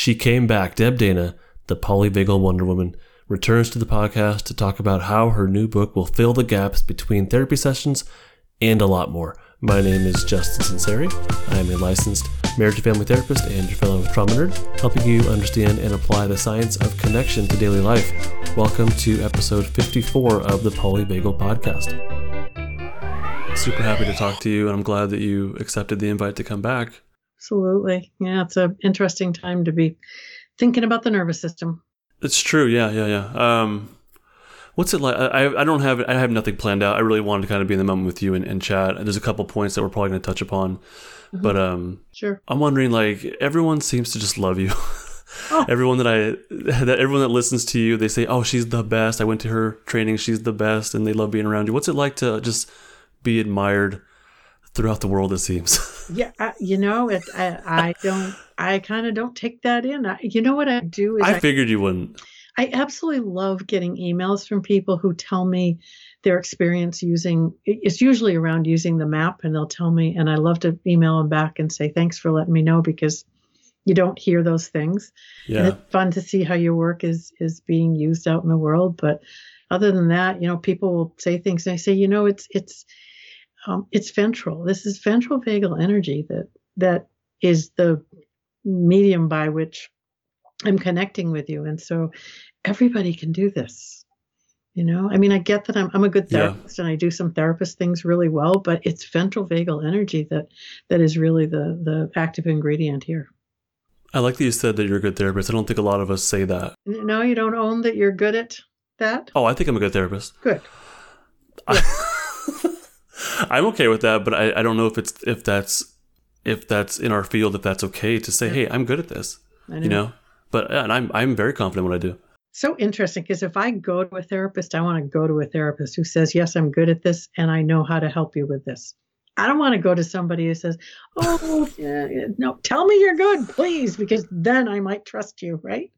She came back. Deb Dana, the polyvagal Wonder Woman, returns to the podcast to talk about how her new book will fill the gaps between therapy sessions and a lot more. My name is Justin Sunseri. I am a licensed marriage and family therapist and your fellow trauma nerd, helping you understand and apply the science of connection to daily life. Welcome to episode 54 of the Polyvagal Podcast. Super happy to talk to you, and I'm glad that you accepted the invite to come back. Absolutely. Yeah, it's an interesting time to be thinking about the nervous system. It's true. Yeah, yeah, yeah. Um, what's it like? I, I don't have I have nothing planned out. I really wanted to kind of be in the moment with you and, and chat. There's a couple points that we're probably going to touch upon, mm-hmm. but um, sure. I'm wondering like everyone seems to just love you. Oh. everyone that I that everyone that listens to you, they say, "Oh, she's the best." I went to her training; she's the best, and they love being around you. What's it like to just be admired throughout the world? It seems. yeah, I, you know, it. I, I don't. I kind of don't take that in. I, you know what I do is I, I figured you wouldn't. I absolutely love getting emails from people who tell me their experience using it's usually around using the map and they'll tell me and I love to email them back and say thanks for letting me know because you don't hear those things. Yeah. And it's fun to see how your work is is being used out in the world. But other than that, you know, people will say things and I say, you know, it's it's um, it's ventral. This is ventral vagal energy that that is the medium by which I'm connecting with you. And so everybody can do this. You know, I mean, I get that I'm I'm a good therapist yeah. and I do some therapist things really well, but it's ventral vagal energy that that is really the the active ingredient here. I like that you said that you're a good therapist. I don't think a lot of us say that. No, you don't own that you're good at that. Oh, I think I'm a good therapist. Good. I'm okay with that, but I, I don't know if it's if that's if that's in our field if that's okay to say, hey, I'm good at this. Know. You know, but and I'm I'm very confident what I do. So interesting because if I go to a therapist, I want to go to a therapist who says, "Yes, I'm good at this, and I know how to help you with this." I don't want to go to somebody who says, "Oh, no, tell me you're good, please," because then I might trust you, right?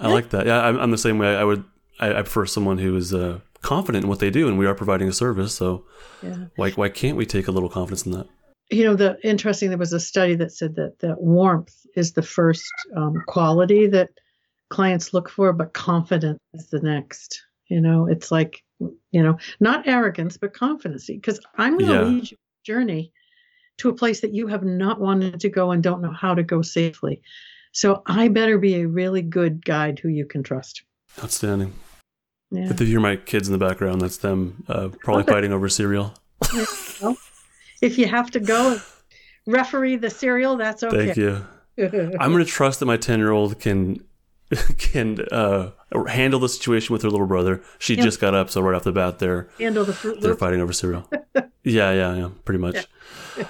I like that. Yeah, I'm, I'm the same way. I would. I, I prefer someone who is uh, confident in what they do, and we are providing a service. So, yeah. why why can't we take a little confidence in that? You know, the interesting. There was a study that said that that warmth is the first um, quality that clients look for, but confidence is the next. You know, it's like, you know, not arrogance, but confidence. Because I'm going to yeah. lead you journey to a place that you have not wanted to go and don't know how to go safely. So I better be a really good guide who you can trust. Outstanding. Yeah. If you hear my kids in the background, that's them uh, probably fighting over cereal. well, if you have to go referee the cereal, that's okay. Thank you. I'm going to trust that my 10 year old can can uh, handle the situation with her little brother. She just got up, so right off the bat, they're handle the fruit. They're fighting over cereal. yeah, yeah, yeah, pretty much. Yeah.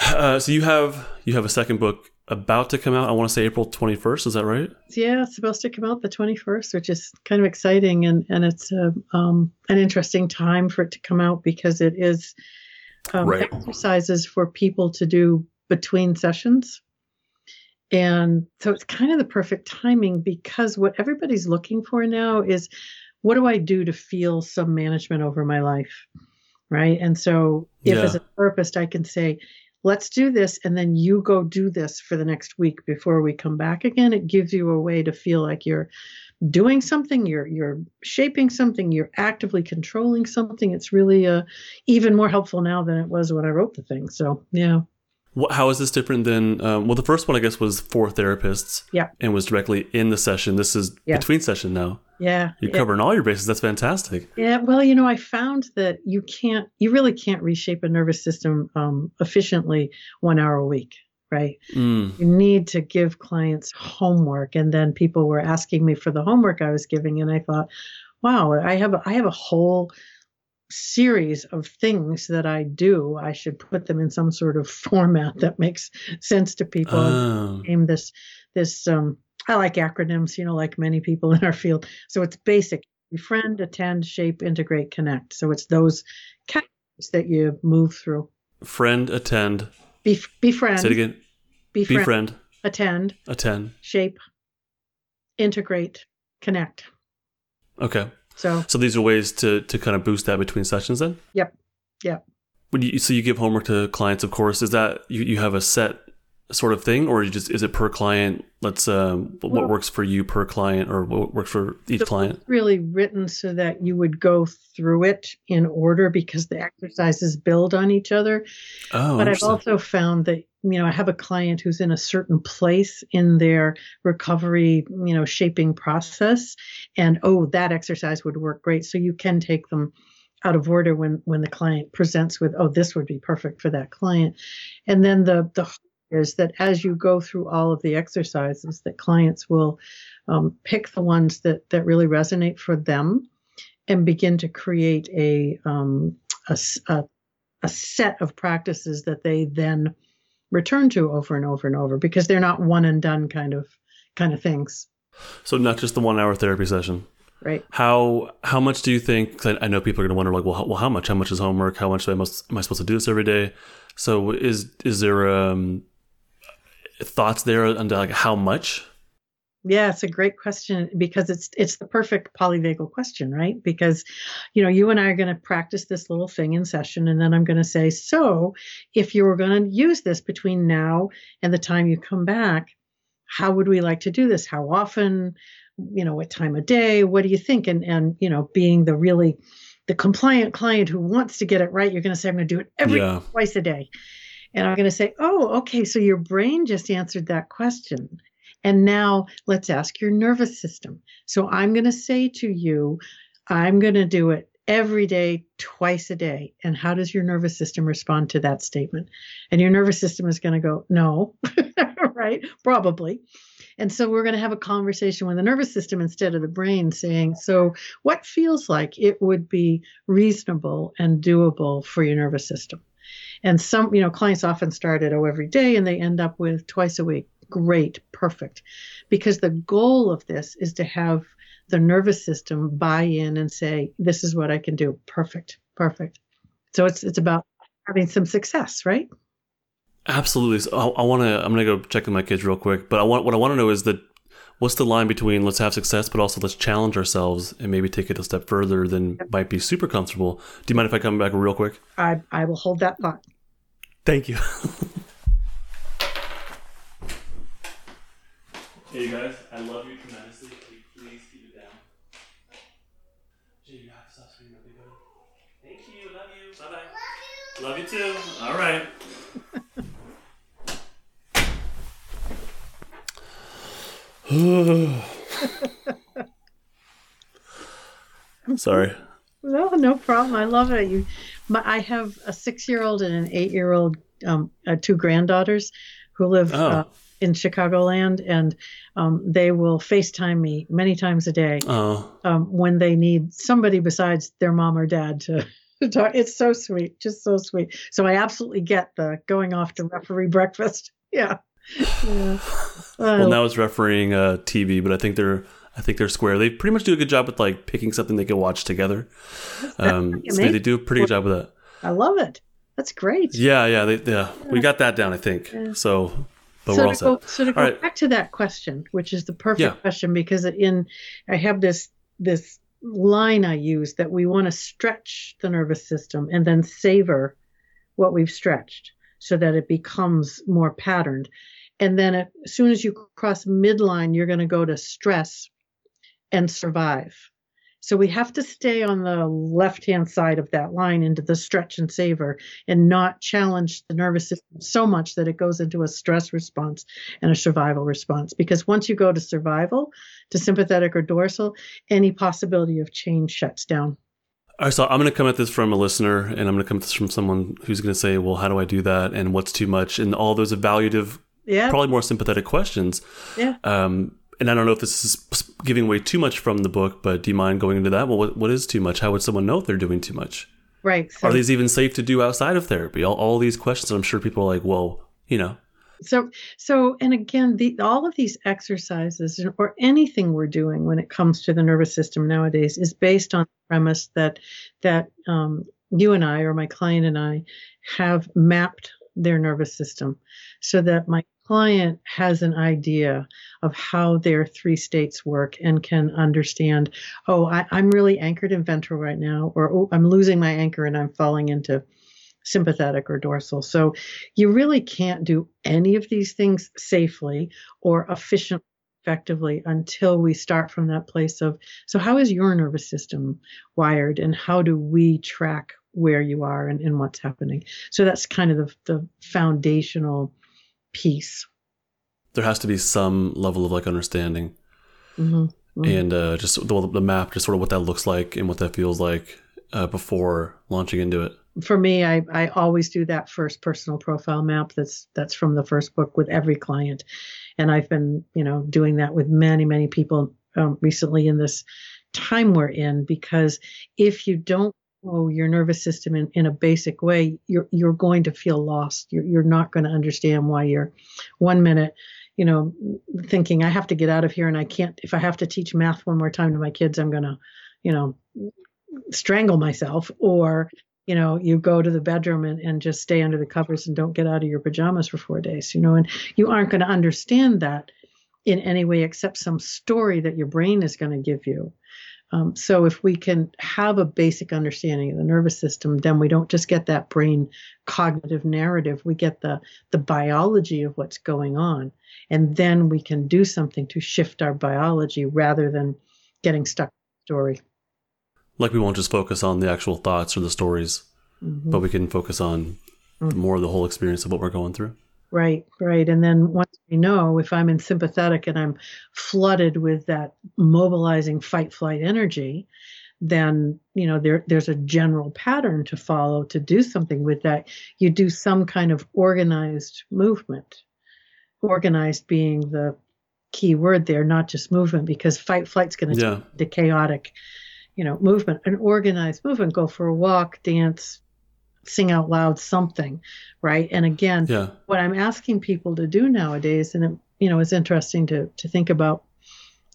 uh, so you have you have a second book about to come out. I want to say April twenty first. Is that right? Yeah, it's supposed to come out the twenty first, which is kind of exciting, and and it's a, uh, um, an interesting time for it to come out because it is um, right. exercises for people to do between sessions. And so it's kind of the perfect timing because what everybody's looking for now is what do I do to feel some management over my life? Right. And so if yeah. as a therapist I can say, let's do this and then you go do this for the next week before we come back again, it gives you a way to feel like you're doing something, you're you're shaping something, you're actively controlling something. It's really uh, even more helpful now than it was when I wrote the thing. So yeah. What, how is this different than? Um, well, the first one I guess was for therapists. Yeah. And was directly in the session. This is yeah. between session now. Yeah. You're covering all your bases. That's fantastic. Yeah. Well, you know, I found that you can't, you really can't reshape a nervous system um, efficiently one hour a week. Right. Mm. You need to give clients homework. And then people were asking me for the homework I was giving. And I thought, wow, I have a, I have a whole series of things that I do, I should put them in some sort of format that makes sense to people. Oh. Aim this this um I like acronyms, you know, like many people in our field. So it's basic. Befriend, attend, shape, integrate, connect. So it's those categories that you move through. Friend, attend. Bef- befriend. Say it again. Befriend. befriend. Attend. Attend. Shape. Integrate. Connect. Okay. So so these are ways to to kind of boost that between sessions then. Yep. Yep. When you so you give homework to clients, of course, is that you you have a set sort of thing, or you just is it per client? Let's um, what well, works for you per client, or what works for each client? Really written so that you would go through it in order because the exercises build on each other. Oh, but I've also found that you know I have a client who's in a certain place in their recovery, you know, shaping process, and oh, that exercise would work great. So you can take them out of order when when the client presents with oh this would be perfect for that client and then the the is that as you go through all of the exercises that clients will um, pick the ones that that really resonate for them and begin to create a, um, a, a, a set of practices that they then return to over and over and over because they're not one and done kind of kind of things. So not just the one hour therapy session. Right. How how much do you think i know people are going to wonder like well how, well how much? How much is homework? How much am I, am I supposed to do this every day? So is is there um thoughts there on like how much? Yeah, it's a great question because it's it's the perfect polyvagal question, right? Because you know, you and I are going to practice this little thing in session and then I'm going to say, "So, if you were going to use this between now and the time you come back, how would we like to do this? How often? You know, what time of day? What do you think?" And and you know, being the really the compliant client who wants to get it right, you're going to say, "I'm going to do it every yeah. twice a day." And I'm going to say, oh, okay, so your brain just answered that question. And now let's ask your nervous system. So I'm going to say to you, I'm going to do it every day, twice a day. And how does your nervous system respond to that statement? And your nervous system is going to go, no, right? Probably. And so we're going to have a conversation with the nervous system instead of the brain saying, so what feels like it would be reasonable and doable for your nervous system? And some, you know, clients often start at oh every day and they end up with twice a week. Great, perfect. Because the goal of this is to have the nervous system buy in and say, this is what I can do. Perfect, perfect. So it's it's about having some success, right? Absolutely. So I, I want to. I'm gonna go check with my kids real quick. But I want what I want to know is that what's the line between let's have success, but also let's challenge ourselves and maybe take it a step further than might be super comfortable. Do you mind if I come back real quick? I I will hold that thought. Thank you. hey guys, I love you tremendously. Can you Please keep it down. Jay, you have to stop screaming at me, buddy. Thank you. Love you. Bye bye. Love you. love you too. All right. I'm sorry. No, no problem. I love it. You, my, I have a six-year-old and an eight-year-old, um, uh, two granddaughters, who live oh. uh, in Chicagoland, and um, they will FaceTime me many times a day oh. um, when they need somebody besides their mom or dad to. to talk. It's so sweet, just so sweet. So I absolutely get the going off to referee breakfast. Yeah. yeah. well, now it's refereeing uh, TV, but I think they're I think they're square. They pretty much do a good job with like picking something they can watch together. Um, so they do a pretty good job with that. I love it. That's great. Yeah, yeah, they, yeah. We got that down, I think. Yeah. So, but so to go, So to go right. back to that question, which is the perfect yeah. question, because in I have this this line I use that we want to stretch the nervous system and then savor what we've stretched so that it becomes more patterned. And then as soon as you cross midline, you're going to go to stress and survive. So we have to stay on the left hand side of that line into the stretch and savor and not challenge the nervous system so much that it goes into a stress response and a survival response. Because once you go to survival, to sympathetic or dorsal, any possibility of change shuts down. All right, so I'm going to come at this from a listener and I'm going to come at this from someone who's going to say, well, how do I do that? And what's too much? And all those evaluative, yeah. probably more sympathetic questions. Yeah. Um, and I don't know if this is giving away too much from the book, but do you mind going into that? Well, what, what is too much? How would someone know if they're doing too much? Right. So, are these even safe to do outside of therapy? All, all these questions, I'm sure people are like, well, you know. So, so, and again, the, all of these exercises or anything we're doing when it comes to the nervous system nowadays is based on the premise that that um, you and I, or my client and I, have mapped their nervous system so that my client has an idea of how their three states work and can understand, oh, I, am really anchored in ventral right now, or oh, I'm losing my anchor and I'm falling into sympathetic or dorsal. So you really can't do any of these things safely or efficiently effectively until we start from that place of so how is your nervous system wired and how do we track where you are and, and what's happening so that's kind of the, the foundational piece there has to be some level of like understanding mm-hmm. Mm-hmm. and uh, just the, the, map just sort of what that looks like and what that feels like uh, before launching into it for me I, I always do that first personal profile map that's that's from the first book with every client and i've been you know doing that with many many people um, recently in this time we're in because if you don't know your nervous system in, in a basic way you're you're going to feel lost you're, you're not going to understand why you're one minute you know thinking i have to get out of here and i can't if i have to teach math one more time to my kids i'm going to you know strangle myself or you know, you go to the bedroom and, and just stay under the covers and don't get out of your pajamas for four days, you know, and you aren't going to understand that in any way except some story that your brain is going to give you. Um, so if we can have a basic understanding of the nervous system, then we don't just get that brain cognitive narrative. We get the the biology of what's going on, and then we can do something to shift our biology rather than getting stuck in the story. Like we won't just focus on the actual thoughts or the stories, mm-hmm. but we can focus on mm-hmm. more of the whole experience of what we're going through. Right, right. And then once we know if I'm in sympathetic and I'm flooded with that mobilizing fight flight energy, then you know there there's a general pattern to follow to do something with that. You do some kind of organized movement. Organized being the key word there, not just movement, because fight flight's going to yeah. the chaotic you know, movement, an organized movement, go for a walk, dance, sing out loud, something, right? And again, yeah. what I'm asking people to do nowadays, and it, you know, is interesting to to think about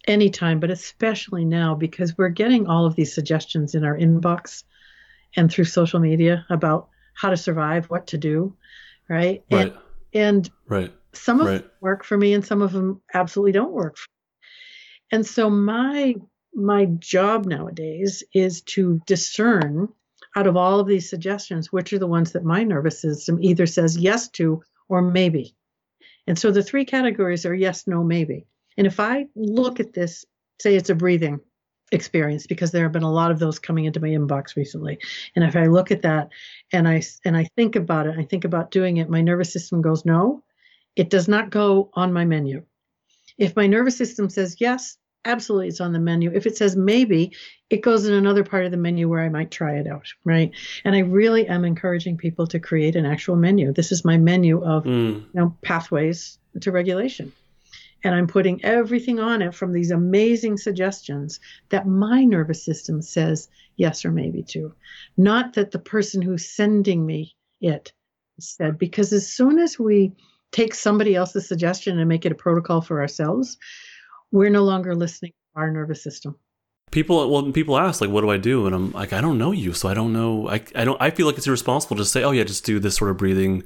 anytime, but especially now because we're getting all of these suggestions in our inbox and through social media about how to survive, what to do, right? Right. And, and right. some of right. them work for me and some of them absolutely don't work. And so my my job nowadays is to discern out of all of these suggestions which are the ones that my nervous system either says yes to or maybe. And so the three categories are yes, no, maybe. And if I look at this, say it's a breathing experience because there have been a lot of those coming into my inbox recently. And if I look at that and I and I think about it, I think about doing it, my nervous system goes no. It does not go on my menu. If my nervous system says yes, absolutely it's on the menu. If it says maybe, it goes in another part of the menu where I might try it out, right? And I really am encouraging people to create an actual menu. This is my menu of mm. you know pathways to regulation. And I'm putting everything on it from these amazing suggestions that my nervous system says yes or maybe to. Not that the person who's sending me it said, because as soon as we take somebody else's suggestion and make it a protocol for ourselves, we're no longer listening to our nervous system people well people ask like what do i do and i'm like i don't know you so i don't know i, I don't i feel like it's irresponsible to say oh yeah just do this sort of breathing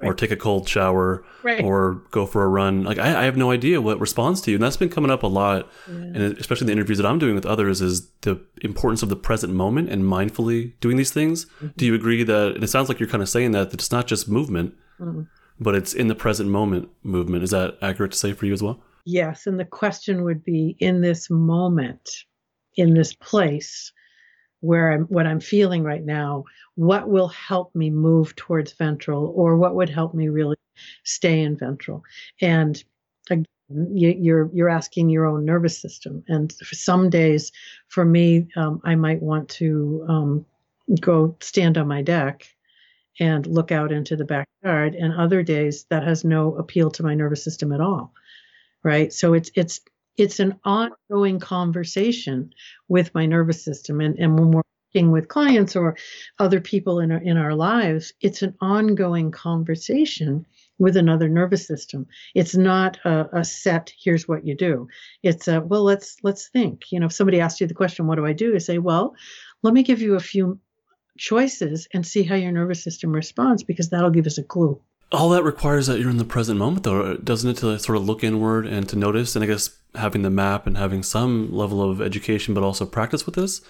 right. or take a cold shower right. or go for a run like I, I, have no idea what responds to you and that's been coming up a lot yeah. and especially the interviews that i'm doing with others is the importance of the present moment and mindfully doing these things mm-hmm. do you agree that and it sounds like you're kind of saying that, that it's not just movement mm-hmm. but it's in the present moment movement is that accurate to say for you as well Yes. And the question would be in this moment, in this place where I'm, what I'm feeling right now, what will help me move towards ventral or what would help me really stay in ventral? And again, you're you're asking your own nervous system and some days for me um, i might want to um, go stand on my deck and look out into the backyard and other days that has no appeal to my nervous system at all right? So it's it's it's an ongoing conversation with my nervous system, and and when we're working with clients or other people in our in our lives, it's an ongoing conversation with another nervous system. It's not a, a, set. Here's what you do. It's a well. Let's let's think. You know, if somebody asks you the question, "What do I do?" You say, "Well, let me give you a few choices and see how your nervous system responds because that'll give us a clue." All that requires that you're in the present moment though doesn't it to sort of look inward and to notice and i guess having the map and having some level of education but also practice with this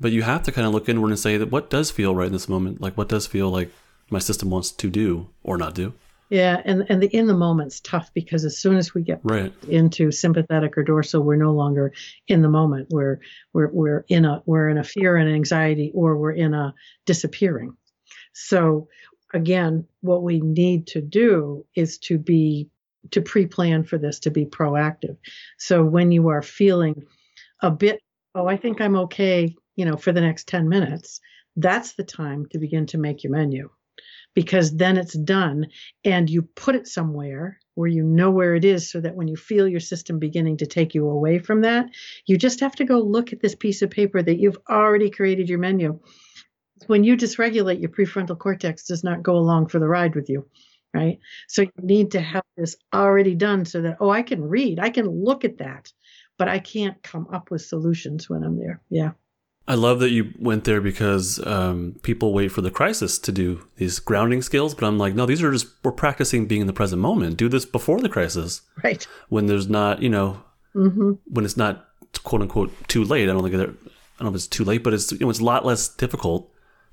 but you have to kind of look inward and say that what does feel right in this moment like what does feel like my system wants to do or not do. Yeah, and and the in the moment's tough because as soon as we get right into sympathetic or dorsal, we're no longer in the moment. We're we're we're in a we're in a fear and anxiety, or we're in a disappearing. So again, what we need to do is to be to pre-plan for this, to be proactive. So when you are feeling a bit, oh, I think I'm okay, you know, for the next 10 minutes, that's the time to begin to make your menu because then it's done and you put it somewhere where you know where it is so that when you feel your system beginning to take you away from that, you just have to go look at this piece of paper that you've already created your menu. When you dysregulate, your prefrontal cortex does not go along for the ride with you, right? So you need to have this already done so that, oh, I can read, I can look at that, but I can't come up with solutions when I'm there. Yeah. I love that you went there because um, people wait for the crisis to do these grounding skills, but I'm like, no, these are just we're practicing being in the present moment. Do this before the crisis, right? When there's not, you know, mm-hmm. when it's not quote unquote too late. I don't think I don't know if it's too late, but it's you know it's a lot less difficult.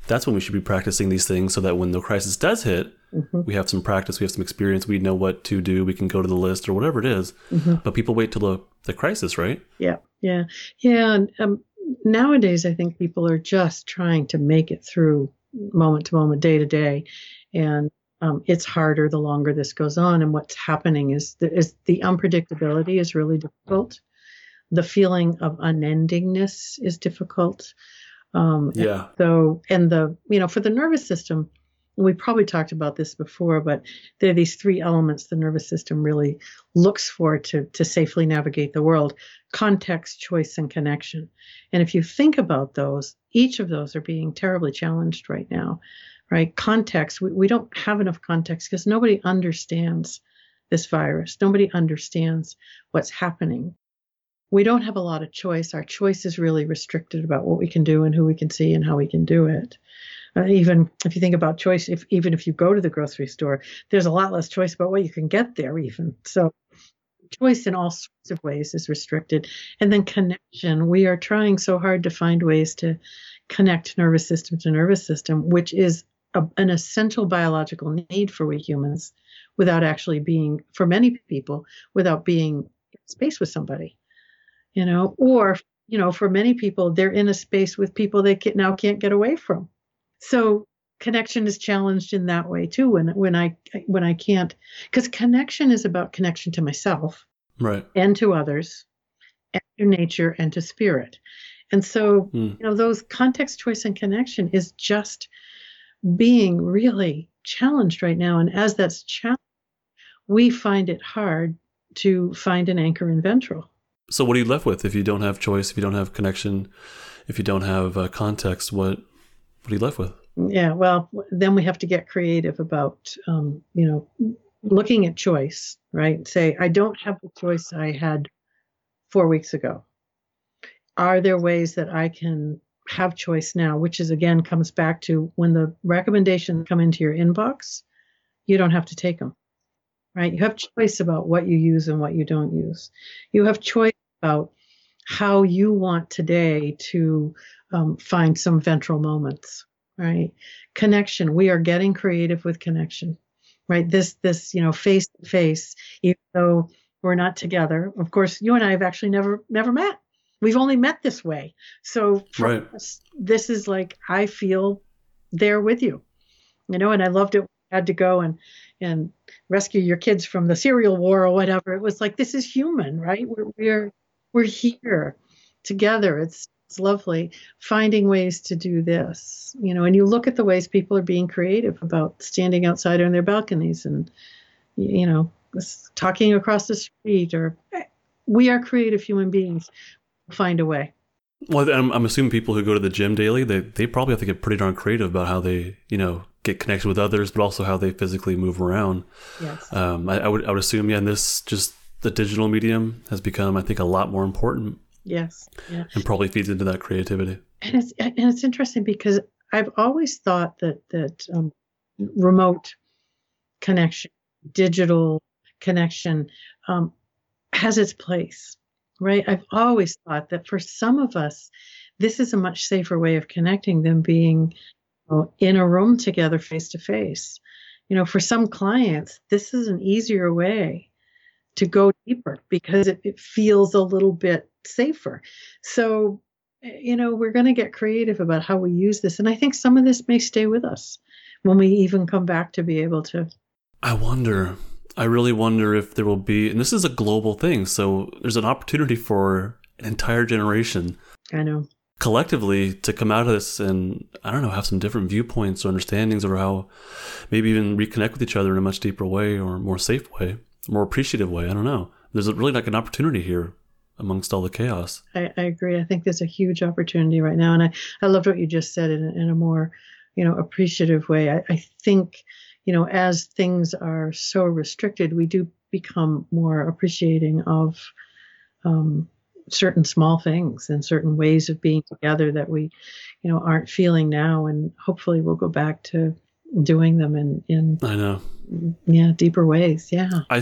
That's when we should be practicing these things so that when the crisis does hit, mm-hmm. we have some practice, we have some experience, we know what to do, we can go to the list or whatever it is. Mm-hmm. But people wait till the the crisis, right? Yeah, yeah, yeah. And um, nowadays, I think people are just trying to make it through moment to moment, day to day, and um, it's harder the longer this goes on. And what's happening is the, is the unpredictability is really difficult. The feeling of unendingness is difficult. Um, yeah. And so, and the you know, for the nervous system, we probably talked about this before, but there are these three elements the nervous system really looks for to, to safely navigate the world context, choice, and connection. And if you think about those, each of those are being terribly challenged right now, right? Context, we, we don't have enough context because nobody understands this virus, nobody understands what's happening. We don't have a lot of choice. Our choice is really restricted about what we can do and who we can see and how we can do it. Uh, even if you think about choice, if even if you go to the grocery store, there's a lot less choice about what you can get there. Even so, choice in all sorts of ways is restricted. And then connection. We are trying so hard to find ways to connect nervous system to nervous system, which is a, an essential biological need for we humans, without actually being for many people without being in space with somebody, you know, or you know, for many people, they're in a space with people they can, now can't get away from. So connection is challenged in that way too when when i when i can't because connection is about connection to myself right. and to others and to nature and to spirit. And so mm. you know those context choice and connection is just being really challenged right now. And as that's challenged we find it hard to find an anchor in ventral so what are you left with if you don't have choice if you don't have connection if you don't have uh, context what what are you left with? Yeah, well, then we have to get creative about, um, you know, looking at choice, right? Say, I don't have the choice I had four weeks ago. Are there ways that I can have choice now? Which is again comes back to when the recommendations come into your inbox, you don't have to take them, right? You have choice about what you use and what you don't use. You have choice about how you want today to um, find some ventral moments, right? Connection. We are getting creative with connection, right? This, this, you know, face to face, even though we're not together. Of course, you and I have actually never, never met. We've only met this way. So right. Us, this is like, I feel there with you, you know, and I loved it. I had to go and, and rescue your kids from the cereal war or whatever. It was like, this is human, right? We're, we're, we're here together. It's it's lovely finding ways to do this you know and you look at the ways people are being creative about standing outside on their balconies and you know talking across the street or we are creative human beings. Find a way. Well I'm, I'm assuming people who go to the gym daily they, they probably have to get pretty darn creative about how they you know get connected with others but also how they physically move around. Yes. Um, I, I would i would assume yeah and this just the digital medium has become i think a lot more important Yes. Yeah. And probably feeds into that creativity. And it's and it's interesting because I've always thought that that um, remote connection, digital connection, um, has its place, right? I've always thought that for some of us, this is a much safer way of connecting than being know, in a room together face to face. You know, for some clients, this is an easier way to go deeper because it, it feels a little bit safer. So, you know, we're going to get creative about how we use this. And I think some of this may stay with us when we even come back to be able to. I wonder. I really wonder if there will be, and this is a global thing. So there's an opportunity for an entire generation. I know. Collectively to come out of this and I don't know, have some different viewpoints or understandings or how maybe even reconnect with each other in a much deeper way or more safe way, more appreciative way. I don't know. There's really like an opportunity here amongst all the chaos. I, I, agree. I think there's a huge opportunity right now. And I, I loved what you just said in, in a more, you know, appreciative way. I, I think, you know, as things are so restricted, we do become more appreciating of um, certain small things and certain ways of being together that we, you know, aren't feeling now. And hopefully we'll go back to doing them in, in I know. Yeah, deeper ways. Yeah. I,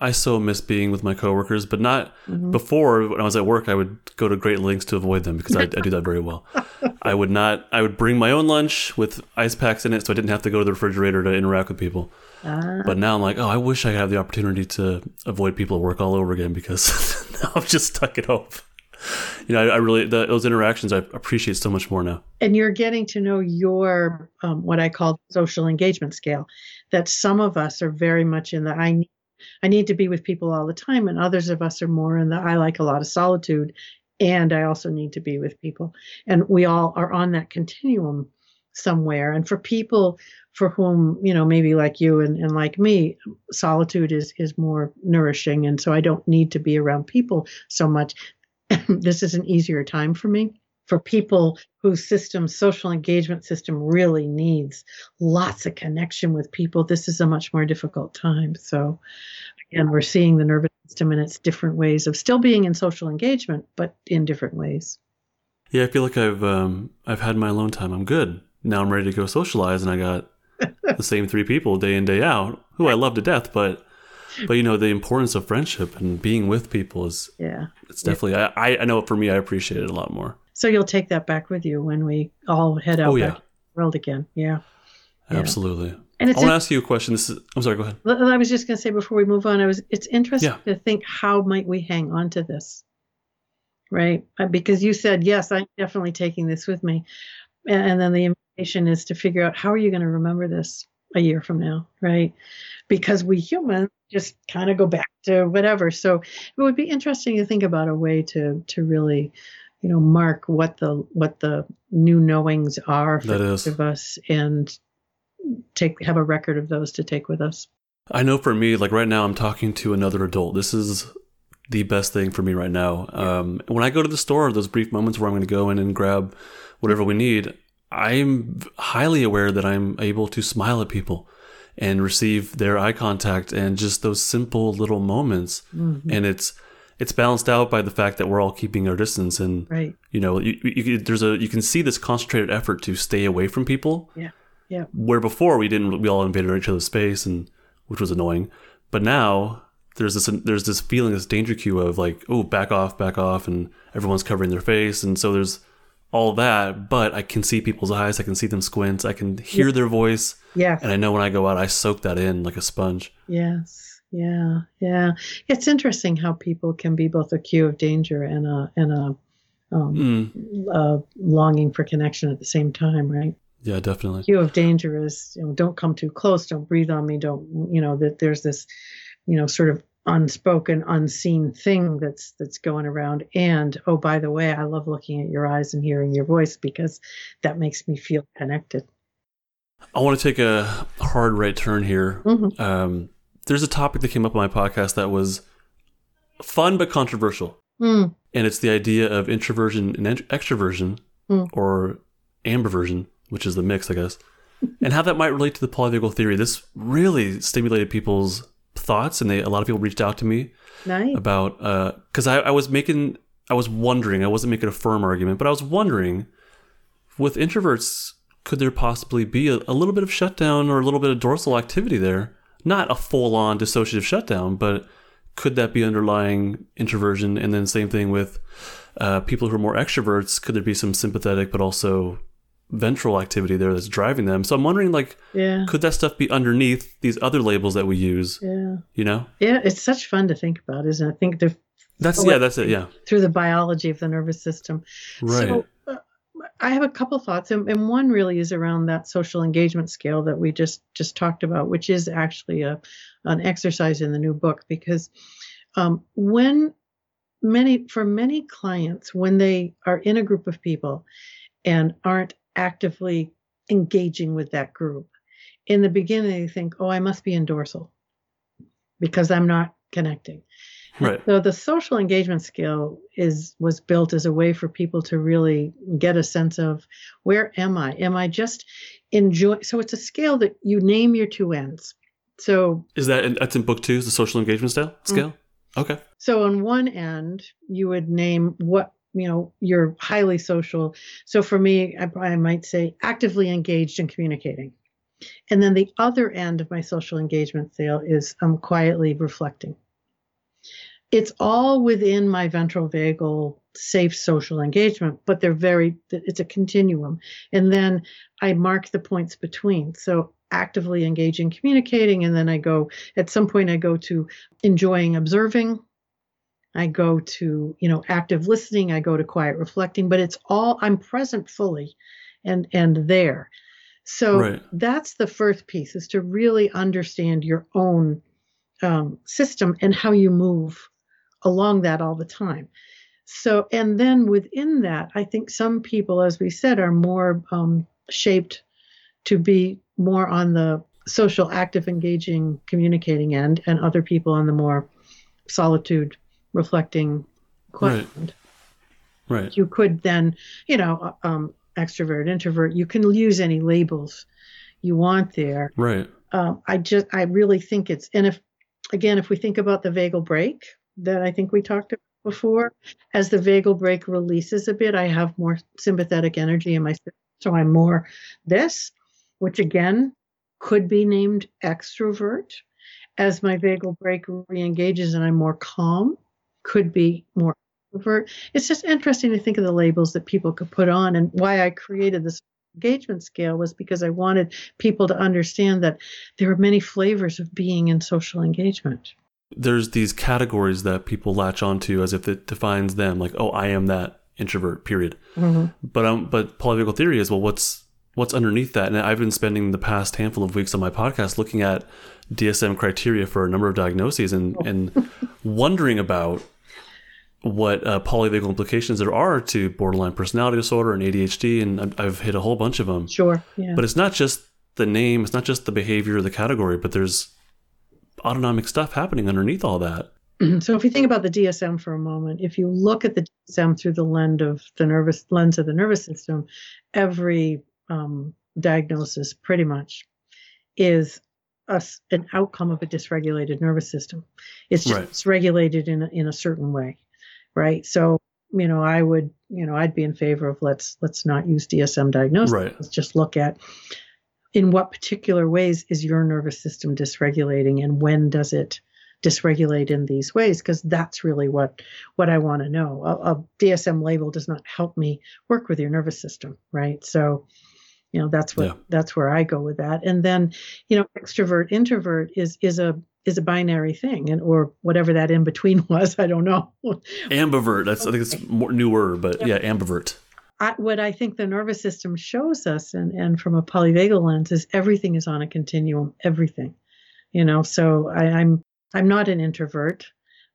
I so miss being with my coworkers, but not mm-hmm. before when I was at work. I would go to great lengths to avoid them because I, I do that very well. I would not. I would bring my own lunch with ice packs in it, so I didn't have to go to the refrigerator to interact with people. Ah. But now I'm like, oh, I wish I could have the opportunity to avoid people at work all over again because now I'm just stuck at home. You know, I, I really the, those interactions I appreciate so much more now. And you're getting to know your um, what I call social engagement scale. That some of us are very much in the I need I need to be with people all the time, and others of us are more in the I like a lot of solitude, and I also need to be with people. And we all are on that continuum somewhere. And for people for whom, you know, maybe like you and, and like me, solitude is is more nourishing, and so I don't need to be around people so much. this is an easier time for me for people whose system, social engagement system, really needs lots of connection with people, this is a much more difficult time. So, again, we're seeing the nervous system in its different ways of still being in social engagement, but in different ways. Yeah, I feel like I've um, I've had my alone time. I'm good now. I'm ready to go socialize, and I got the same three people day in day out who I love to death, but but you know the importance of friendship and being with people is yeah it's definitely yeah. I I know for me I appreciate it a lot more. So you'll take that back with you when we all head out oh, yeah. world again. Yeah. Absolutely. And it's I want to ask you a question. This is, I'm sorry, go ahead. I was just going to say before we move on, I was, it's interesting yeah. to think how might we hang on to this? Right. Uh, because you said, yes, I'm definitely taking this with me. And then the invitation is to figure out how are you going to remember this a year from now? Right. Because we humans just kind of go back to whatever. So it would be interesting to think about a way to, to really you know mark what the what the new knowings are for each of us and take have a record of those to take with us. I know for me like right now i'm talking to another adult. This is the best thing for me right now. Um, when i go to the store those brief moments where i'm going to go in and grab whatever we need i'm highly aware that i'm able to smile at people and receive their eye contact and just those simple little moments. Mm-hmm. and it's it's balanced out by the fact that we're all keeping our distance and right. you know you, you, there's a you can see this concentrated effort to stay away from people. Yeah. Yeah. Where before we didn't we all invaded each other's space and which was annoying. But now there's this there's this feeling this danger cue of like oh back off back off and everyone's covering their face. And so there's all that but i can see people's eyes. I can see them squint. I can hear yeah. their voice. Yeah. And i know when i go out i soak that in like a sponge. Yes yeah, yeah. It's interesting how people can be both a cue of danger and a and a, um, mm. a longing for connection at the same time, right? Yeah, definitely. Cue of danger is you know don't come too close, don't breathe on me, don't you know that there's this you know sort of unspoken, unseen thing that's that's going around. And oh, by the way, I love looking at your eyes and hearing your voice because that makes me feel connected. I want to take a hard right turn here. Mm-hmm. Um, there's a topic that came up on my podcast that was fun but controversial. Mm. And it's the idea of introversion and extroversion mm. or ambiversion, which is the mix, I guess, and how that might relate to the polyvagal theory. This really stimulated people's thoughts, and they a lot of people reached out to me nice. about because uh, I, I was making I was wondering I wasn't making a firm argument, but I was wondering with introverts could there possibly be a, a little bit of shutdown or a little bit of dorsal activity there not a full on dissociative shutdown, but could that be underlying introversion? And then same thing with uh, people who are more extroverts. Could there be some sympathetic, but also ventral activity there that's driving them. So I'm wondering, like, Yeah. could that stuff be underneath these other labels that we use? Yeah. You know, Yeah. It's such fun to think about, isn't it? Think the, that's yeah, that's it. Yeah, through the biology of the nervous system. right. So, I have a couple thoughts, and, and one really is around that social engagement scale that we just just talked about, which is actually a an exercise in the new book because um, when many for many clients when they are in a group of people and aren't actively engaging with that group in the beginning they think oh i must be in dorsal because i'm not connecting right. so the social engagement skill is was built as a way for people to really get a sense of where am I? Am I just enjoy? So it's a scale that you name your two ends. So Is that in, that's in book two? Is the social engagement style mm. scale? Okay. so on one end you would name what you know you're highly social. So for me, I, I might say actively engaged in communicating. And then the other end of my social engagement scale is I'm quietly reflecting. It's all within my ventral vagal safe social engagement, but they're very, it's a continuum. And then I mark the points between. So actively engaging, communicating, and then I go, at some point, I go to enjoying observing. I go to, you know, active listening. I go to quiet reflecting, but it's all, I'm present fully and, and there. So Right. that's the first piece is to really understand your own um, system and how you move along that all the time. So, and then within that, I think some people, as we said, are more um, shaped to be more on the social, active, engaging, communicating end, and other people on the more solitude, reflecting, quiet Right. end Right. you could then, you know, um, extrovert, introvert, you can use any labels you want there. Right. Um, I just, I really think it's, and if, again, if we think about the vagal brake that I think we talked about before, as the vagal brake releases a bit, I have more sympathetic energy in my. So I'm more this, which again could be named extrovert. As my vagal brake re-engages and I'm more calm, could be more introvert. It's just interesting to think of the labels that people could put on and why I created this engagement scale was because I wanted people to understand that there are many flavors of being in social engagement. There's these categories that people latch onto as if it defines them, like, oh, I am that introvert. Period. But um, but polyvagal theory is well, what's what's underneath that? And I've been spending the past handful of weeks on my podcast looking at DSM criteria for a number of diagnoses and and wondering about what uh, polyvagal implications there are to borderline personality disorder and ADHD, and I've- hit a whole bunch of them. Sure. Yeah. But it's not just the name, it's not just the behavior or the category, but there's autonomic stuff happening underneath all that. so if we think about the DSM for a moment, if you look at the DSM through the lens of the nervous lens of the nervous system, every um, diagnosis pretty much is a an outcome of a dysregulated nervous system. It's just Right. it's regulated in a, in a certain way, right? So you know, I would you know I'd be in favor of let's let's not use DSM diagnosis. Right. Let's just look at in what particular ways is your nervous system dysregulating and when does it dysregulate in these ways because that's really what what I want to know. A, a DSM label does not help me work with your nervous system, right? So, you know, that's what Yeah. that's where I go with that. And then, you know, extrovert introvert is is a is a binary thing and or whatever that in between was, I don't know. Ambivert. That's I think it's more newer, but yeah, ambivert. I, what I think the nervous system shows us, and, and from a polyvagal lens, is everything is on a continuum. Everything, you know. So I, I'm I'm not an introvert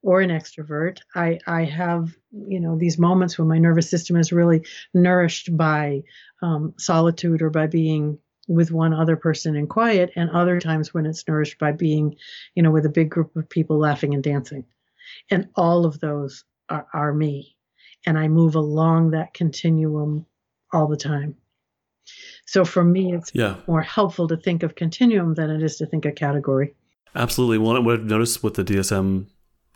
or an extrovert. I I have you know these moments when my nervous system is really nourished by um, solitude or by being with one other person in quiet, and other times when it's nourished by being, you know, with a big group of people laughing and dancing, and all of those are, are me and I move along that continuum all the time. So for me, it's Yeah, more helpful to think of continuum than it is to think of category. absolutely. One what I've noticed with the DSM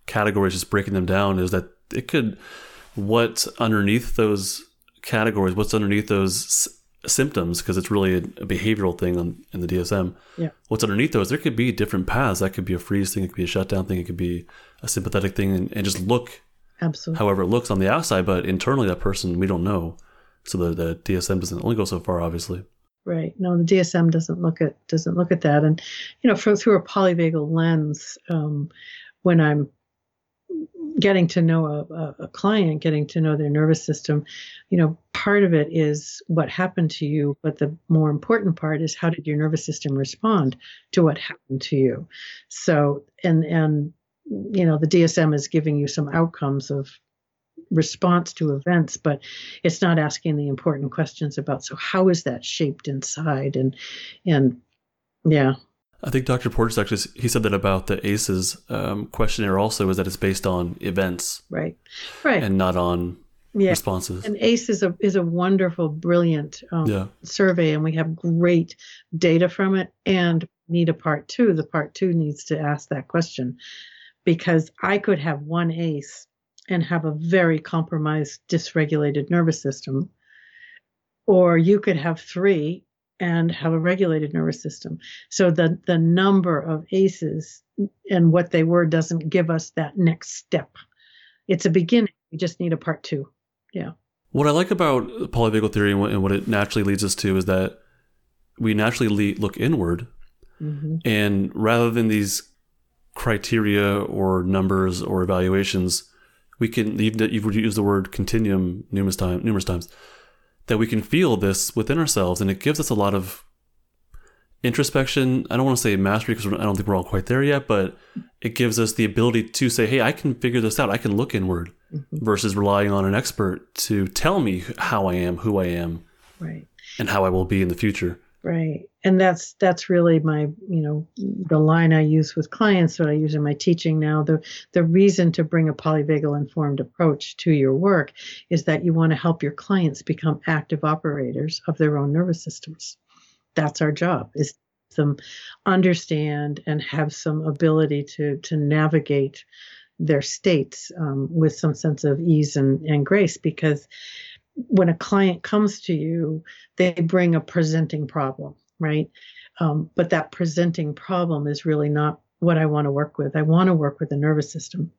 categories, just breaking them down, is that it could what's underneath those categories, what's underneath those s- symptoms, because it's really a, a behavioral thing on, in the DSM. Yeah. What's underneath those? There could be different paths. That could be a freeze thing. It could be a shutdown thing. It could be a sympathetic thing, and, and just look Absolutely. however it looks on the outside, but internally that person we don't know. So the, the DSM doesn't only go so far, obviously. Right. No, the DSM doesn't look at doesn't look at that, and you know, for, through a polyvagal lens, um, when I'm getting to know a, a, client, getting to know their nervous system, you know, part of it is what happened to you, but the more important part is how did your nervous system respond to what happened to you. So, and and you know, the DSM is giving you some outcomes of response to events, but it's not asking the important questions about so how is that shaped inside and and yeah. I think Dr. Porges actually he said that about the ACEs um, questionnaire also is that it's based on events, right, right, and not on yeah. responses. And ACE is a is a wonderful, brilliant um, yeah. survey, and we have great data from it. And need a part two. The part two needs to ask that question because I could have one ACE and have a very compromised, dysregulated nervous system. Or you could have three and have a regulated nervous system. So the, the number of ACEs and what they were doesn't give us that next step. It's a beginning. We just need a part two. Yeah. What I like about polyvagal theory and what it naturally leads us to is that we naturally look inward. Mm-hmm. And rather than these criteria or numbers or evaluations, we can even you've used the word continuum numerous times numerous times that we can feel this within ourselves and it gives us a lot of introspection. I don't want to say mastery because i don't think we're all quite there yet but it gives us the ability to say hey i can figure this out. I can look inward mm-hmm. versus relying on an expert to tell me how i am who i am right. and how i will be in the future Right. And that's that's really my, you know, the line I use with clients, that I use in my teaching now. The the reason to bring a polyvagal informed approach to your work is that you want to help your clients become active operators of their own nervous systems. That's our job is them understand and have some ability to to navigate their states um, with some sense of ease and, and grace because when a client comes to you, they bring a presenting problem, right? Um, but that presenting problem is really not what I want to work with. I want to work with the nervous system.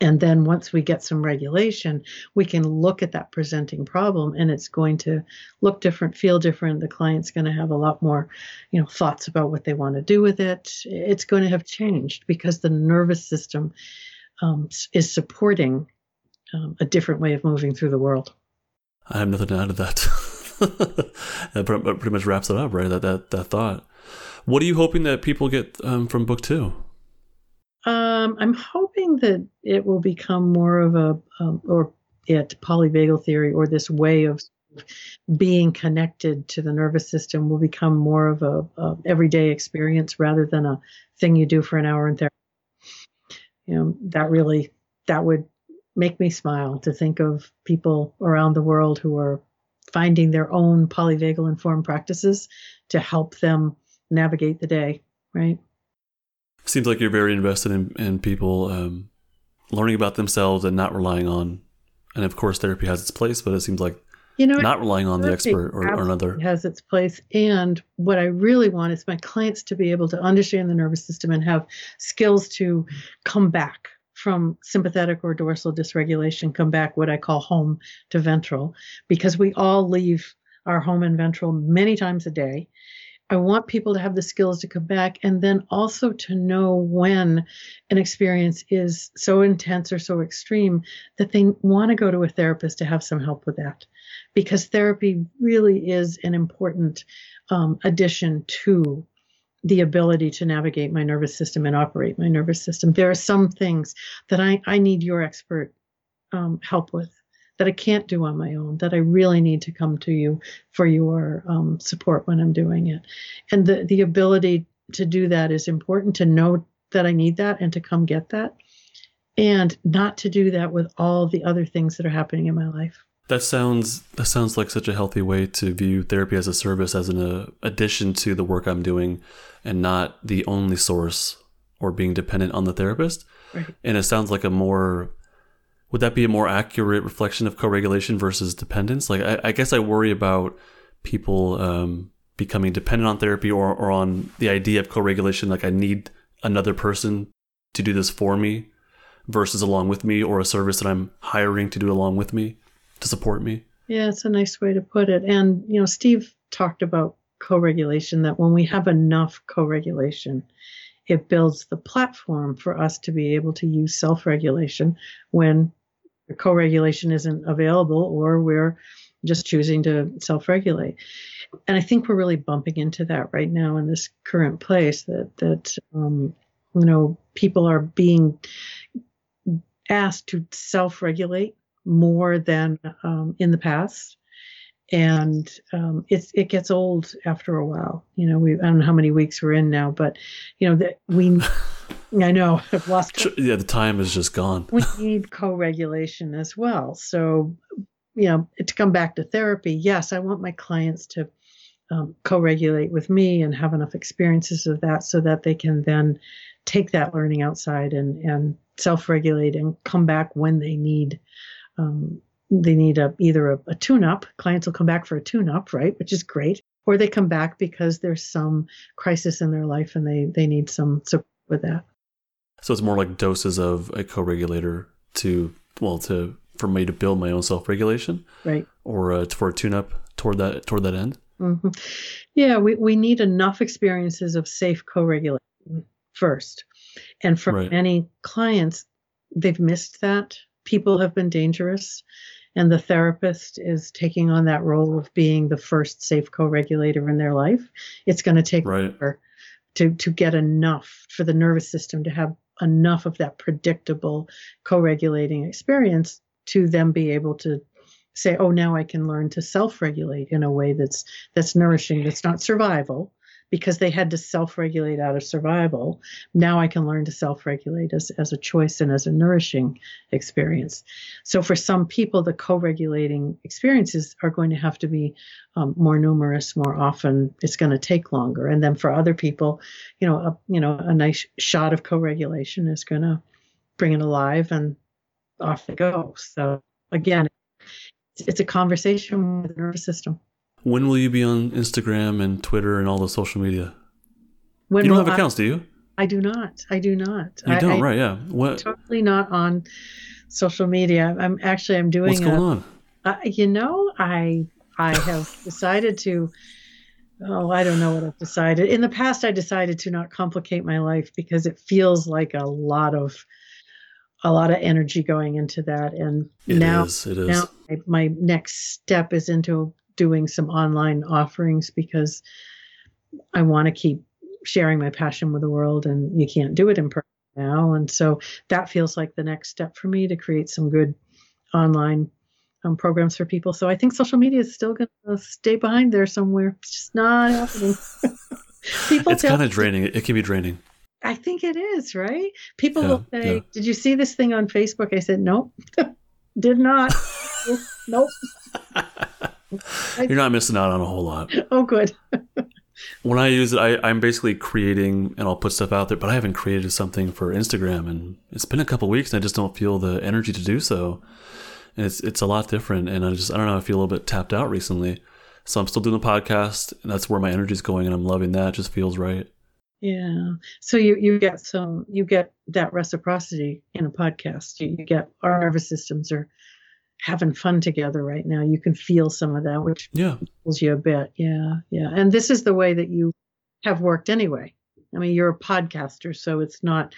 And then once we get some regulation, we can look at that presenting problem and it's going to look different, feel different. The client's going to have a lot more, you know, thoughts about what they want to do with it. It's going to have changed because the nervous system um, is supporting um, a different way of moving through the world. I have nothing to add to that. that pretty much wraps it up, right? That that that thought. What are you hoping that people get um, from book two? Um, I'm hoping that it will become more of a, um, or it polyvagal theory, or this way of being connected to the nervous system will become more of a, a everyday experience rather than a thing you do for an hour in therapy. You know, that really that would make me smile to think of people around the world who are finding their own polyvagal informed practices to help them navigate the day, right? Seems like you're very invested in, in people um, learning about themselves and not relying on, and of course, therapy has its place, but it seems like you know, not relying on the expert or, or another has its place. And what I really want is my clients to be able to understand the nervous system and have skills to come back from sympathetic or dorsal dysregulation come back what I call home to ventral because we all leave our home and ventral many times a day. I want people to have the skills to come back and then also to know when an experience is so intense or so extreme that they want to go to a therapist to have some help with that. Because therapy really is an important um, addition to the ability to navigate my nervous system and operate my nervous system. There are some things that I, I need your expert um, help with that I can't do on my own, that I really need to come to you for your um, support when I'm doing it. And the, the ability to do that is important to know that I need that and to come get that, and not to do that with all the other things that are happening in my life. That sounds that sounds like such a healthy way to view therapy as a service, as an uh, addition to the work I'm doing, and not the only source or being dependent on the therapist. Right. And it sounds like a more would that be a more accurate reflection of co-regulation versus dependence? Like I, I guess I worry about people um, becoming dependent on therapy or, or on the idea of co-regulation. Like I need another person to do this for me versus along with me or a service that I'm hiring to do along with me to support me. Yeah, it's a nice way to put it. And, you know, Steve talked about co regulation that when we have enough co regulation, it builds the platform for us to be able to use self regulation when co regulation isn't available or we're just choosing to self regulate. And I think we're really bumping into that right now in this current place that, that, um, you know, people are being asked to self regulate more than um, in the past. And um, it, it gets old after a while. You know, we I don't know how many weeks we're in now, but you know that we. I know I've lost. Yeah, the time is just gone. we need co-regulation as well. So, you know, to come back to therapy, yes, I want my clients to um, co-regulate with me and have enough experiences of that so that they can then take that learning outside and and self-regulate and come back when they need um, they need a either a, a tune-up. Clients will come back for a tune-up, right, which is great, or they come back because there's some crisis in their life and they they need some support with that. So it's more like doses of a co-regulator to well to for me to build my own self-regulation, right, or uh, for a tune-up toward that toward that end. Mm-hmm. Yeah, we we need enough experiences of safe co-regulation first, and for right. many clients, they've missed that people have been dangerous and the therapist is taking on that role of being the first safe co-regulator in their life it's going to take right. to to get enough for the nervous system to have enough of that predictable co-regulating experience to then be able to say oh now i can learn to self-regulate in a way that's that's nourishing that's not survival because they had to self-regulate out of survival. Now I can learn to self-regulate as, as a choice and as a nourishing experience. So for some people, the co-regulating experiences are going to have to be um, more numerous, more often. It's going to take longer. And then for other people, you know, a, you know, a nice shot of co-regulation is going to bring it alive and off they go. So again, it's, it's a conversation with the nervous system. When will you be on Instagram and Twitter and all the social media? When you don't have I, accounts, do you? I do not. I do not. You I, don't, I, right? Yeah. What? Totally not on social media. I'm actually I'm doing. What's going a, on? Uh, you know, I I have decided to. Oh, I don't know what I've decided. In the past, I decided to not complicate my life because it feels like a lot of a lot of energy going into that. And it now, is, it is. now my, my next step is into doing some online offerings because I want to keep sharing my passion with the world, and you can't do it in person now. And so that feels like the next step for me to create some good online um, programs for people. So I think social media is still going to stay behind there somewhere. It's just not happening. people it's kind of draining. It can be draining. I think it is, right? People yeah, will say, yeah. Did you see this thing on Facebook? I said, Nope, did not. nope. You're not missing out on a whole lot. Oh, good. when I use it, I, I'm basically creating and I'll put stuff out there, but I haven't created something for Instagram and it's been a couple weeks and I just don't feel the energy to do so. And it's it's a lot different and I just I don't know, I feel a little bit tapped out recently. So I'm still doing the podcast and that's where my energy is going and I'm loving that. It just feels right. Yeah. So you you get some you get that reciprocity in a podcast. You, you get our nervous systems are having fun together right now. You can feel some of that, which yeah. pulls you a bit. Yeah, yeah. And this is the way that you have worked anyway. I mean, you're a podcaster, so it's not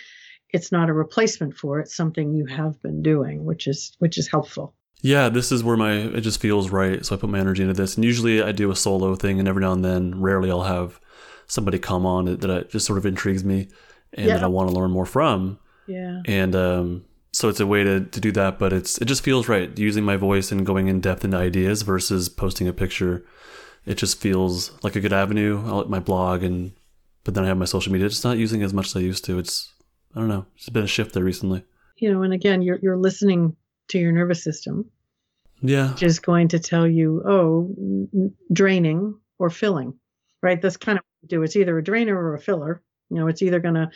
it's not a replacement for it. It's something you have been doing, which is which is helpful. Yeah, this is where my it just feels right. So I put my energy into this, and usually I do a solo thing, and every now and then, rarely I'll have somebody come on that, that just sort of intrigues me and yeah. that I want to learn more from. Yeah. And um, so it's a way to, to do that but it's it just feels right using my voice and going in depth into ideas versus posting a picture. It just feels like a good avenue. I'll my blog and but then i have my social media just not using as much as i used to. It's i don't know it's been a shift there recently. You know and again you're you're listening to your nervous system. Yeah. Which is going to tell you oh draining or filling right? That's kind of what do. It's either a drainer or a filler. You know it's either going to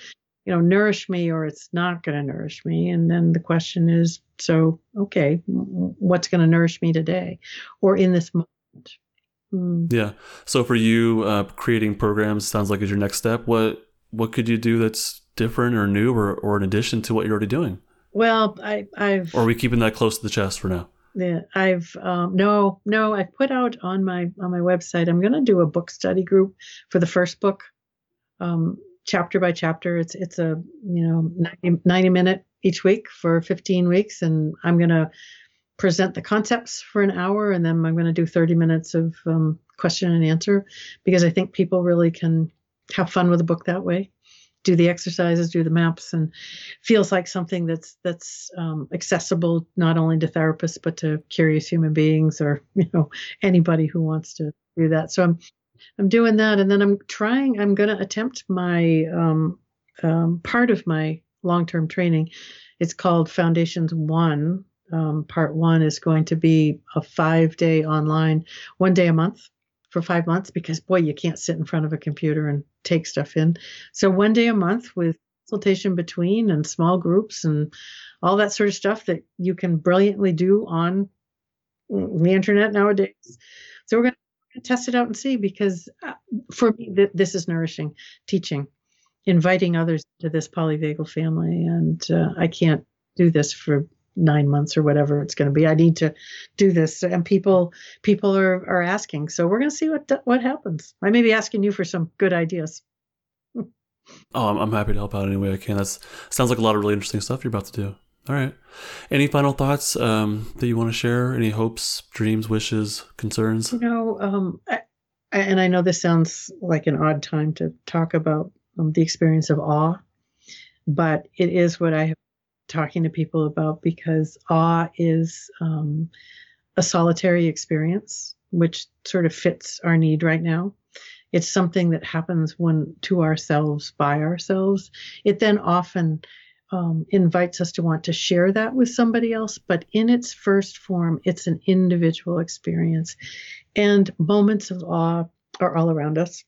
you know, nourish me or it's not going to nourish me. And then the question is, so, okay, what's going to nourish me today or in this moment? Mm. Yeah. So for you, uh, creating programs sounds like is your next step. What what could you do that's different or new or, or in addition to what you're already doing? Well, I, I've. Or are we keeping that close to the chest for now? Yeah, I've um, no, no. I put out on my on my website. I'm going to do a book study group for the first book, um, chapter by chapter. It's it's a you know 90, 90 minute each week for 15 weeks, and I'm going to present the concepts for an hour, and then I'm going to do 30 minutes of um, question and answer because I think people really can have fun with a book that way do the exercises, do the maps, and feels like something that's that's um, accessible not only to therapists but to curious human beings or you know anybody who wants to do that. So I'm I'm doing that, and then I'm trying. I'm going to attempt my um, um, part of my long term training. It's called Foundations One. Um, part one is going to be a five day online, one day a month for five months because boy, you can't sit in front of a computer and take stuff in. So one day a month with consultation between and small groups and all that sort of stuff that you can brilliantly do on the internet nowadays. So we're going to test it out and see because uh, for me, th- this is nourishing teaching, inviting others to this polyvagal family. And uh, I can't do this for nine months or whatever it's going to be. I need to do this, and people people are are asking. So we're going to see what what happens. I may be asking you for some good ideas. Oh, I'm, I'm happy to help out any way I can. That sounds like a lot of really interesting stuff you're about to do. All right. Any final thoughts um, that you want to share? Any hopes, dreams, wishes, concerns? You know, um, I, and I know this sounds like an odd time to talk about um, the experience of awe, but it is what I have talking to people about because awe is um, a solitary experience, which sort of fits our need right now. It's something that happens when to ourselves by ourselves. It then often um, invites us to want to share that with somebody else, but in its first form, it's an individual experience. And moments of awe are all around us.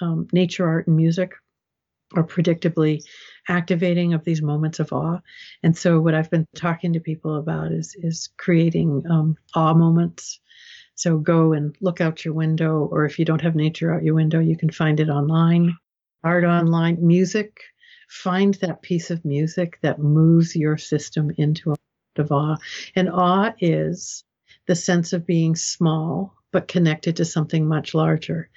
Um, nature, art, and music are predictably activating of these moments of awe. And so what I've been talking to people about is is creating um, awe moments. So go and look out your window, or if you don't have nature out your window, you can find it online, art online, music. Find that piece of music that moves your system into a of awe. And awe is the sense of being small but connected to something much larger.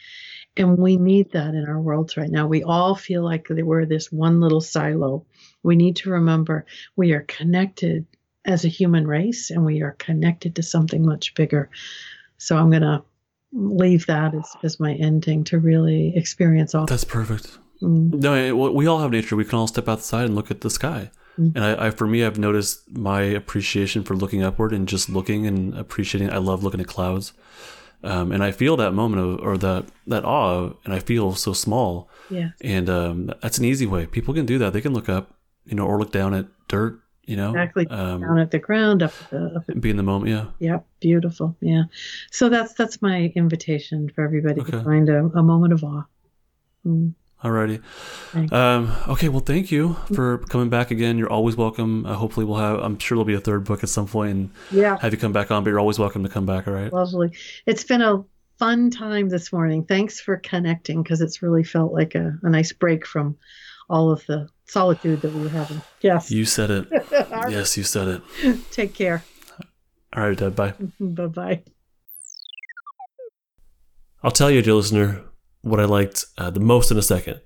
And we need that in our worlds right now. We all feel like we're this one little silo. We need to remember we are connected as a human race and we are connected to something much bigger. So I'm going to leave that as, as my ending to really experience all. That's perfect. Mm. No, we all have nature. We can all step outside and look at the sky. Mm. And I, I, for me, I've noticed my appreciation for looking upward and just looking and appreciating. I love looking at clouds. Um, and I feel that moment of, or that that awe, and I feel so small. Yeah. And um, that's an easy way. People can do that. They can look up, you know, or look down at dirt. You know, exactly um, down at the ground, up, the, up at, be in the moment. Yeah. Yeah. Beautiful. Yeah. So that's that's my invitation for everybody okay. to find a, a moment of awe. Mm. Alrighty. Um, okay. Well, thank you for coming back again. You're always welcome. Uh, hopefully, we'll have. I'm sure there'll be a third book at some point, and yeah, have you come back on. But you're always welcome to come back. All right. Lovely. It's been a fun time this morning. Thanks for connecting because it's really felt like a, a nice break from all of the solitude that we were having. Yes. You said it. yes, you said it. Take care. All right, Deb. Bye. bye bye. I'll tell you, dear listener, what I liked uh, the most in a second.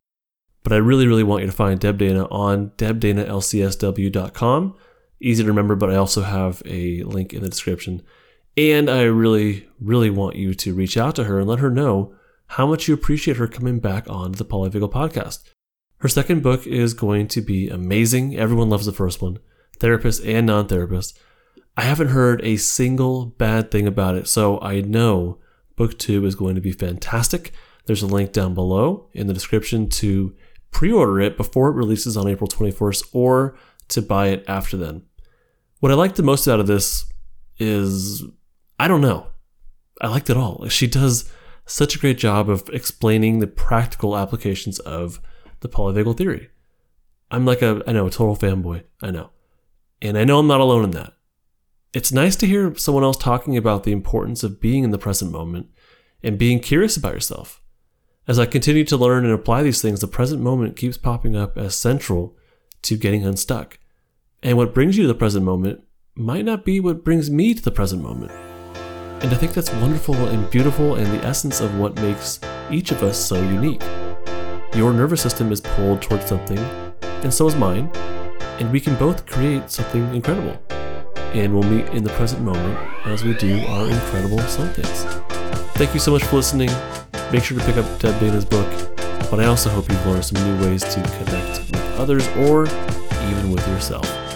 But I really, really want you to find Deb Dana on debdanalcsw.com. Easy to remember, but I also have a link in the description. And I really, really want you to reach out to her and let her know how much you appreciate her coming back on the Polyvagal podcast. Her second book is going to be amazing. Everyone loves the first one, therapists and non therapists. I haven't heard a single bad thing about it, so I know book two is going to be fantastic. There's a link down below in the description to pre order it before it releases on April 21st or to buy it after then. What I liked the most out of this is I don't know. I liked it all. She does such a great job of explaining the practical applications of the polyvagal theory. I'm like a, I know, a total fanboy. I know. And I know I'm not alone in that. It's nice to hear someone else talking about the importance of being in the present moment and being curious about yourself. As I continue to learn and apply these things, the present moment keeps popping up as central to getting unstuck. And what brings you to the present moment might not be what brings me to the present moment. And I think that's wonderful and beautiful and the essence of what makes each of us so unique. Your nervous system is pulled towards something, and so is mine, and we can both create something incredible. And we'll meet in the present moment as we do our incredible some things. Thank you so much for listening. Make sure to pick up Deb Dana's book, but I also hope you've learned some new ways to connect with others or even with yourself.